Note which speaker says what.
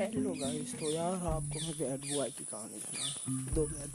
Speaker 1: Hello guys तो यार आपको मैं बैड बॉय की कहानी सुना। दो बैड